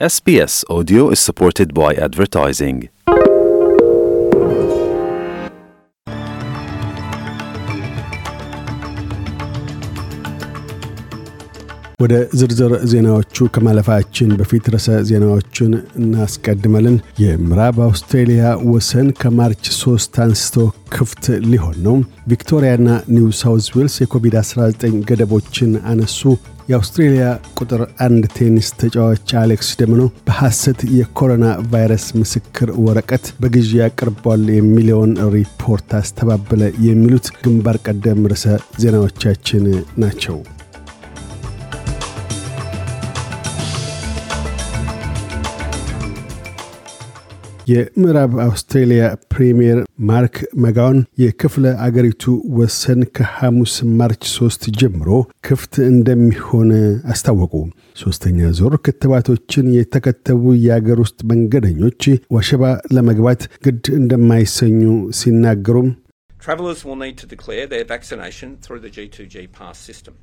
SBS Audio is supported by advertising. ወደ ዝርዝር ዜናዎቹ ከማለፋችን በፊት ርዕሰ ዜናዎቹን እናስቀድመልን። የምዕራብ አውስትሬሊያ ወሰን ከማርች 3 አንስቶ ክፍት ሊሆን ነው። ቪክቶሪያና ኒው ሳውዝ ዌልስ የኮቪድ-19 ገደቦችን አነሱ። የአውስትሬሊያ ቁጥር አንድ ቴኒስ ተጫዋች አሌክስ ደምኖ በሐሰት የኮሮና ቫይረስ ምስክር ወረቀት በግዢ አቅርቧል የሚለውን ሪፖርት አስተባበለ። የሚሉት ግንባር ቀደም ርዕሰ ዜናዎቻችን ናቸው። የምዕራብ አውስትሬሊያ ፕሪምየር ማርክ መጋውን የክፍለ አገሪቱ ወሰን ከሐሙስ ማርች ሶስት ጀምሮ ክፍት እንደሚሆን አስታወቁ። ሶስተኛ ዞር ክትባቶችን የተከተቡ የአገር ውስጥ መንገደኞች ወሸባ ለመግባት ግድ እንደማይሰኙ ሲናገሩም Travellers will need to declare their vaccination through the G2G pass system.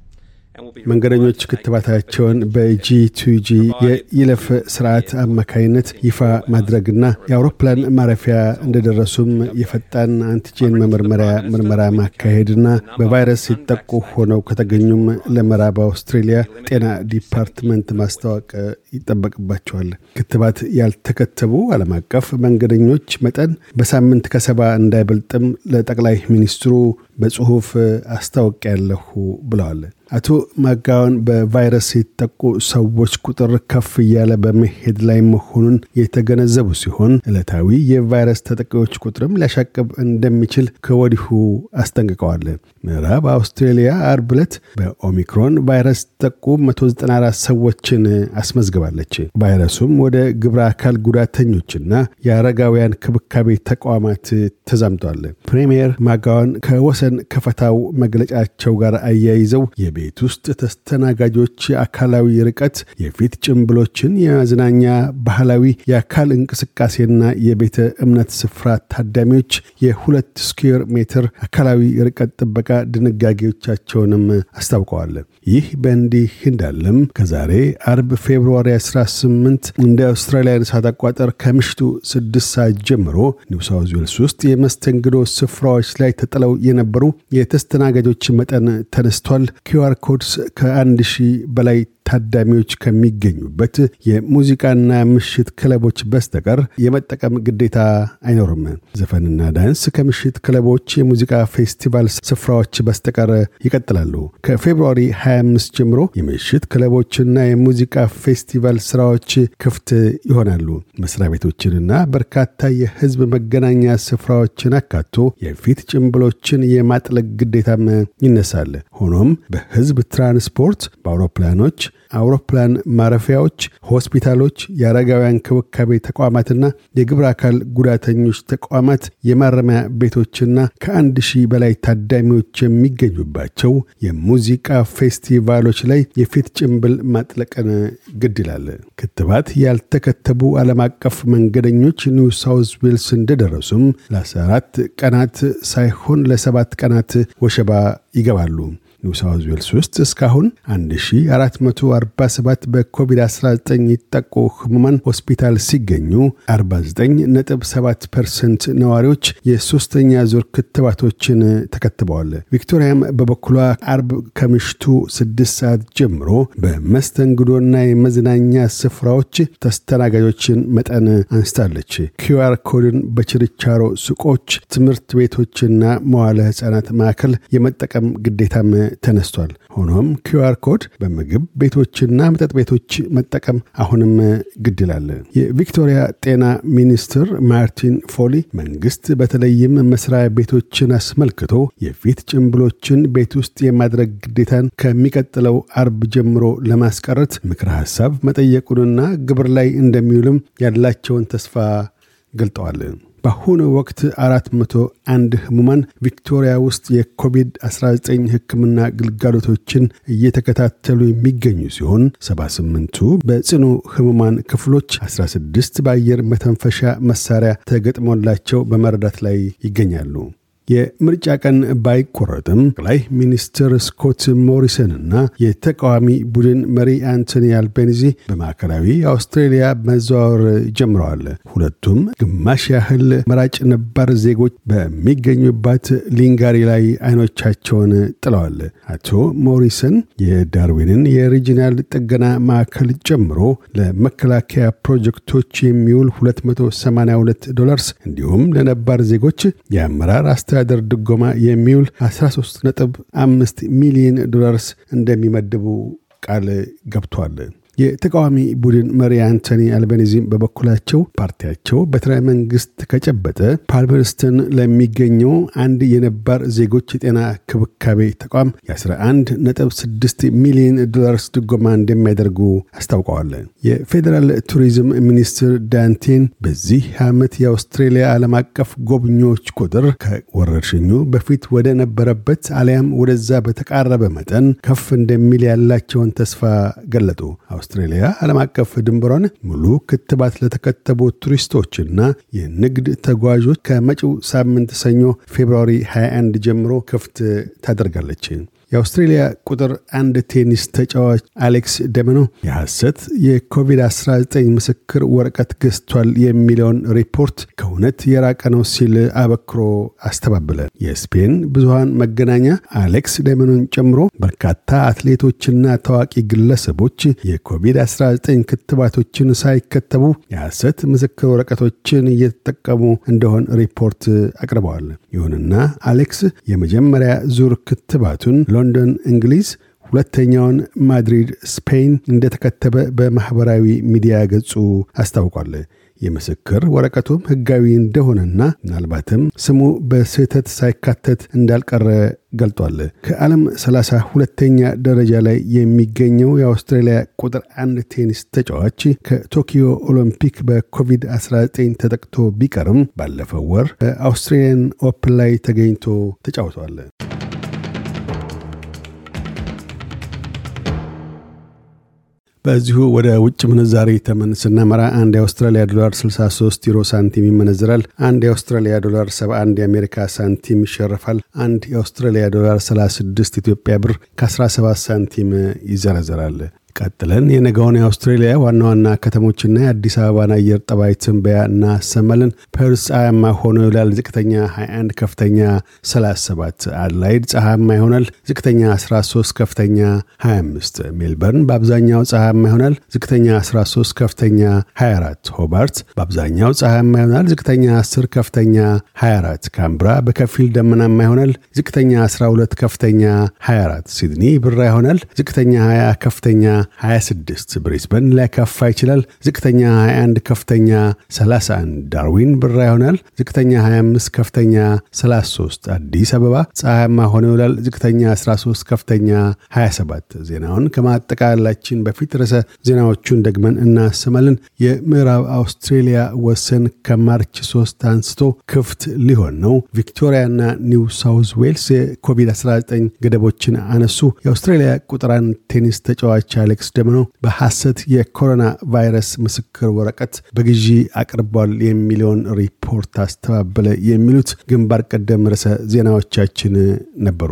መንገደኞች ክትባታቸውን በጂ2ጂ የይለፍ ስርዓት አማካይነት ይፋ ማድረግና የአውሮፕላን ማረፊያ እንደደረሱም የፈጣን አንቲጄን መመርመሪያ ምርመራ ማካሄድና በቫይረስ ተጠቂ ሆነው ከተገኙም ለምዕራብ አውስትሬሊያ ጤና ዲፓርትመንት ማስታወቅ ይጠበቅባቸዋል። ክትባት ያልተከተቡ ዓለም አቀፍ መንገደኞች መጠን በሳምንት ከሰባ እንዳይበልጥም ለጠቅላይ ሚኒስትሩ በጽሑፍ አስታውቄያለሁ ብለዋል። አቶ ማጋወን በቫይረስ የተጠቁ ሰዎች ቁጥር ከፍ እያለ በመሄድ ላይ መሆኑን የተገነዘቡ ሲሆን ዕለታዊ የቫይረስ ተጠቂዎች ቁጥርም ሊያሻቅብ እንደሚችል ከወዲሁ አስጠንቅቀዋል። ምዕራብ አውስትሬሊያ አርብ ዕለት በኦሚክሮን ቫይረስ ተጠቁ 194 ሰዎችን አስመዝግባለች። ቫይረሱም ወደ ግብረ አካል ጉዳተኞችና የአረጋውያን ክብካቤ ተቋማት ተዛምቷል። ፕሬምየር ማጋወን ከወሰን ከፈታው መግለጫቸው ጋር አያይዘው የቤት ውስጥ ተስተናጋጆች የአካላዊ ርቀት፣ የፊት ጭንብሎችን፣ የመዝናኛ ባህላዊ የአካል እንቅስቃሴና የቤተ እምነት ስፍራ ታዳሚዎች የሁለት ስኩዌር ሜትር አካላዊ ርቀት ጥበቃ ድንጋጌዎቻቸውንም አስታውቀዋል። ይህ በእንዲህ እንዳለም ከዛሬ አርብ ፌብርዋሪ 18 እንደ አውስትራሊያን ሰዓት አቆጣጠር ከምሽቱ 6 ሰዓት ጀምሮ ኒው ዌልስ ውስጥ የመስተንግዶ ስፍራዎች ላይ ተጥለው የነበሩ የተስተናጋጆች መጠን ተነስቷል። QR codes ከአንድ ሺህ በላይ ታዳሚዎች ከሚገኙበት የሙዚቃና ምሽት ክለቦች በስተቀር የመጠቀም ግዴታ አይኖርም። ዘፈንና ዳንስ ከምሽት ክለቦች፣ የሙዚቃ ፌስቲቫል ስፍራዎች በስተቀር ይቀጥላሉ። ከፌብርዋሪ 25 ጀምሮ የምሽት ክለቦችና የሙዚቃ ፌስቲቫል ስፍራዎች ክፍት ይሆናሉ። መስሪያ ቤቶችንና በርካታ የህዝብ መገናኛ ስፍራዎችን አካቶ የፊት ጭንብሎችን የማጥለቅ ግዴታም ይነሳል። ሆኖም በህዝብ ትራንስፖርት፣ በአውሮፕላኖች አውሮፕላን ማረፊያዎች፣ ሆስፒታሎች፣ የአረጋውያን ክብካቤ ተቋማትና የግብረ አካል ጉዳተኞች ተቋማት፣ የማረሚያ ቤቶችና ከአንድ ሺህ በላይ ታዳሚዎች የሚገኙባቸው የሙዚቃ ፌስቲቫሎች ላይ የፊት ጭንብል ማጥለቅን ግድ ክትባት ያልተከተቡ ዓለም አቀፍ መንገደኞች ኒው ሳውዝ ዌልስ እንደደረሱም ለ14 ቀናት ሳይሆን ለሰባት ቀናት ወሸባ ይገባሉ። ኒው ዌልስ ውስጥ እስካሁን 1447 በኮቪድ-19 የተጠቁ ህሙማን ሆስፒታል ሲገኙ 49.7 percent ነዋሪዎች የሶስተኛ ዙር ክትባቶችን ተከትበዋል። ቪክቶሪያም በበኩሏ አርብ ከምሽቱ 6 ሰዓት ጀምሮ በመስተንግዶና የመዝናኛ ስፍራዎች የተስተናጋጆችን መጠን አንስታለች። QR code ን በችርቻሮ ሱቆች፣ ትምህርት ቤቶችና መዋለ ህፃናት ማዕከል የመጠቀም ግዴታም ተነስቷል። ሆኖም QR code በምግብ ቤቶችና መጠጥ ቤቶች መጠቀም አሁንም ግድ ይላል። የቪክቶሪያ ጤና ሚኒስትር ማርቲን ፎሊ መንግስት በተለይም መስሪያ ቤቶችን አስመልክቶ የፊት ጭንብሎችን ቤት ውስጥ የማድረግ ግዴታን ከሚቀጥለው አርብ ጀምሮ ለማስቀረት ምክረ ሐሳብ መጠየቁንና ግብር ላይ እንደሚውልም ያላቸውን ተስፋ ገልጠዋል። በአሁኑ ወቅት 401 ህሙማን ቪክቶሪያ ውስጥ የኮቪድ-19 ህክምና ግልጋሎቶችን እየተከታተሉ የሚገኙ ሲሆን 78ቱ በጽኑ ህሙማን ክፍሎች፣ 16 በአየር መተንፈሻ መሳሪያ ተገጥሞላቸው በመረዳት ላይ ይገኛሉ። የምርጫ ቀን ባይቆረጥም ጠቅላይ ሚኒስትር ስኮት ሞሪሰን እና የተቃዋሚ ቡድን መሪ አንቶኒ አልቤኒዚ በማዕከላዊ አውስትሬሊያ መዘዋወር ጀምረዋል። ሁለቱም ግማሽ ያህል መራጭ ነባር ዜጎች በሚገኙባት ሊንጋሪ ላይ አይኖቻቸውን ጥለዋል። አቶ ሞሪሰን የዳርዊንን የ regional ጥገና ማዕከል ጨምሮ ለመከላከያ ፕሮጀክቶች የሚውል 282 ዶላርስ እንዲሁም ለነባር ዜጎች የአመራር አስተዳደር ድጎማ የሚውል 13.5 ሚሊዮን ዶላርስ እንደሚመድቡ ቃል ገብቷል። የተቃዋሚ ቡድን መሪ አንቶኒ አልቤኒዚም በበኩላቸው ፓርቲያቸው በትረ መንግስት ከጨበጠ ፓልመርስተን ለሚገኘው አንድ የነባር ዜጎች የጤና ክብካቤ ተቋም የ11.6 ሚሊዮን ዶላርስ ድጎማ እንደሚያደርጉ አስታውቀዋል። የፌዴራል ቱሪዝም ሚኒስትር ዳን ቴሃን በዚህ ዓመት የአውስትሬሊያ ዓለም አቀፍ ጎብኚዎች ቁጥር ከወረርሽኙ በፊት ወደ ነበረበት አሊያም ወደዛ በተቃረበ መጠን ከፍ እንደሚል ያላቸውን ተስፋ ገለጡ። አውስትሬሊያ ዓለም አቀፍ ድንበሯን ሙሉ ክትባት ለተከተቡ ቱሪስቶችና የንግድ ተጓዦች ከመጪው ሳምንት ሰኞ ፌብርዋሪ 21 ጀምሮ ክፍት ታደርጋለች። የአውስትሬሊያ ቁጥር አንድ ቴኒስ ተጫዋች አሌክስ ደመኖ የሐሰት የኮቪድ-19 ምስክር ወረቀት ገዝቷል የሚለውን ሪፖርት ከእውነት የራቀ ነው ሲል አበክሮ አስተባበለ። የስፔን ብዙሃን መገናኛ አሌክስ ደሚኖን ጨምሮ በርካታ አትሌቶችና ታዋቂ ግለሰቦች የኮቪድ-19 ክትባቶችን ሳይከተቡ የሐሰት ምስክር ወረቀቶችን እየተጠቀሙ እንደሆን ሪፖርት አቅርበዋል። ይሁንና አሌክስ የመጀመሪያ ዙር ክትባቱን ሎንዶን እንግሊዝ ሁለተኛውን ማድሪድ ስፔን እንደተከተበ በማኅበራዊ ሚዲያ ገጹ አስታውቋል። የምስክር ወረቀቱም ሕጋዊ እንደሆነና ምናልባትም ስሙ በስህተት ሳይካተት እንዳልቀረ ገልጧል። ከዓለም 32ተኛ ደረጃ ላይ የሚገኘው የአውስትራሊያ ቁጥር አንድ ቴኒስ ተጫዋች ከቶኪዮ ኦሎምፒክ በኮቪድ-19 ተጠቅቶ ቢቀርም ባለፈው ወር በ Australian Open ላይ ተገኝቶ ተጫውቷል። በዚሁ ወደ ውጭ ምንዛሪ ተመን ስናመራ አንድ የአውስትራሊያ ዶላር 63 ዩሮ ሳንቲም ይመነዝራል። አንድ የአውስትራሊያ ዶላር 71 የአሜሪካ ሳንቲም ይሸርፋል። አንድ የአውስትራሊያ ዶላር 36 ኢትዮጵያ ብር ከ17 ሳንቲም ይዘረዘራል። ቀጥለን የነገውን የአውስትሬሊያ ዋና ዋና ከተሞችና የአዲስ አበባን አየር ጠባይ ትንበያ እናሰማለን። ፐርስ ፀሐያማ ሆኖ ይውላል። ዝቅተኛ 21፣ ከፍተኛ 37። አድላይድ ፀሐያማ ይሆናል። ዝቅተኛ 13፣ ከፍተኛ 25። ሜልበርን በአብዛኛው ፀሐያማ ይሆናል። ዝቅተኛ 13፣ ከፍተኛ 24። ሆባርት በአብዛኛው ፀሐያማ ይሆናል። ዝቅተኛ 10፣ ከፍተኛ 24። ካምብራ በከፊል ደመናማ ይሆናል። ዝቅተኛ 12፣ ከፍተኛ 24። ሲድኒ ብራ ይሆናል። ዝቅተኛ 20፣ ከፍተኛ 26 ብሪስበን ሊያካፋ ይችላል። ዝቅተኛ 21 ከፍተኛ 31 ዳርዊን ብራ ይሆናል። ዝቅተኛ 25 ከፍተኛ 33 አዲስ አበባ ፀሐያማ ሆኖ ይውላል። ዝቅተኛ 13 ከፍተኛ 27 ዜናውን ከማጠቃላችን በፊት ርዕሰ ዜናዎቹን ደግመን እናሰማለን። የምዕራብ አውስትሬሊያ ወሰን ከ March 3 አንስቶ ክፍት ሊሆን ነው። ቪክቶሪያና ኒው ሳውዝ ዌልስ የኮቪድ-19 ገደቦችን አነሱ። የአውስትሬሊያ ቁጥር አንድ ቴኒስ ተጫዋች አሌክስ ደምኖ በሐሰት የኮሮና ቫይረስ ምስክር ወረቀት በግዢ አቅርቧል የሚለውን ሪፖርት አስተባበለ። የሚሉት ግንባር ቀደም ርዕሰ ዜናዎቻችን ነበሩ።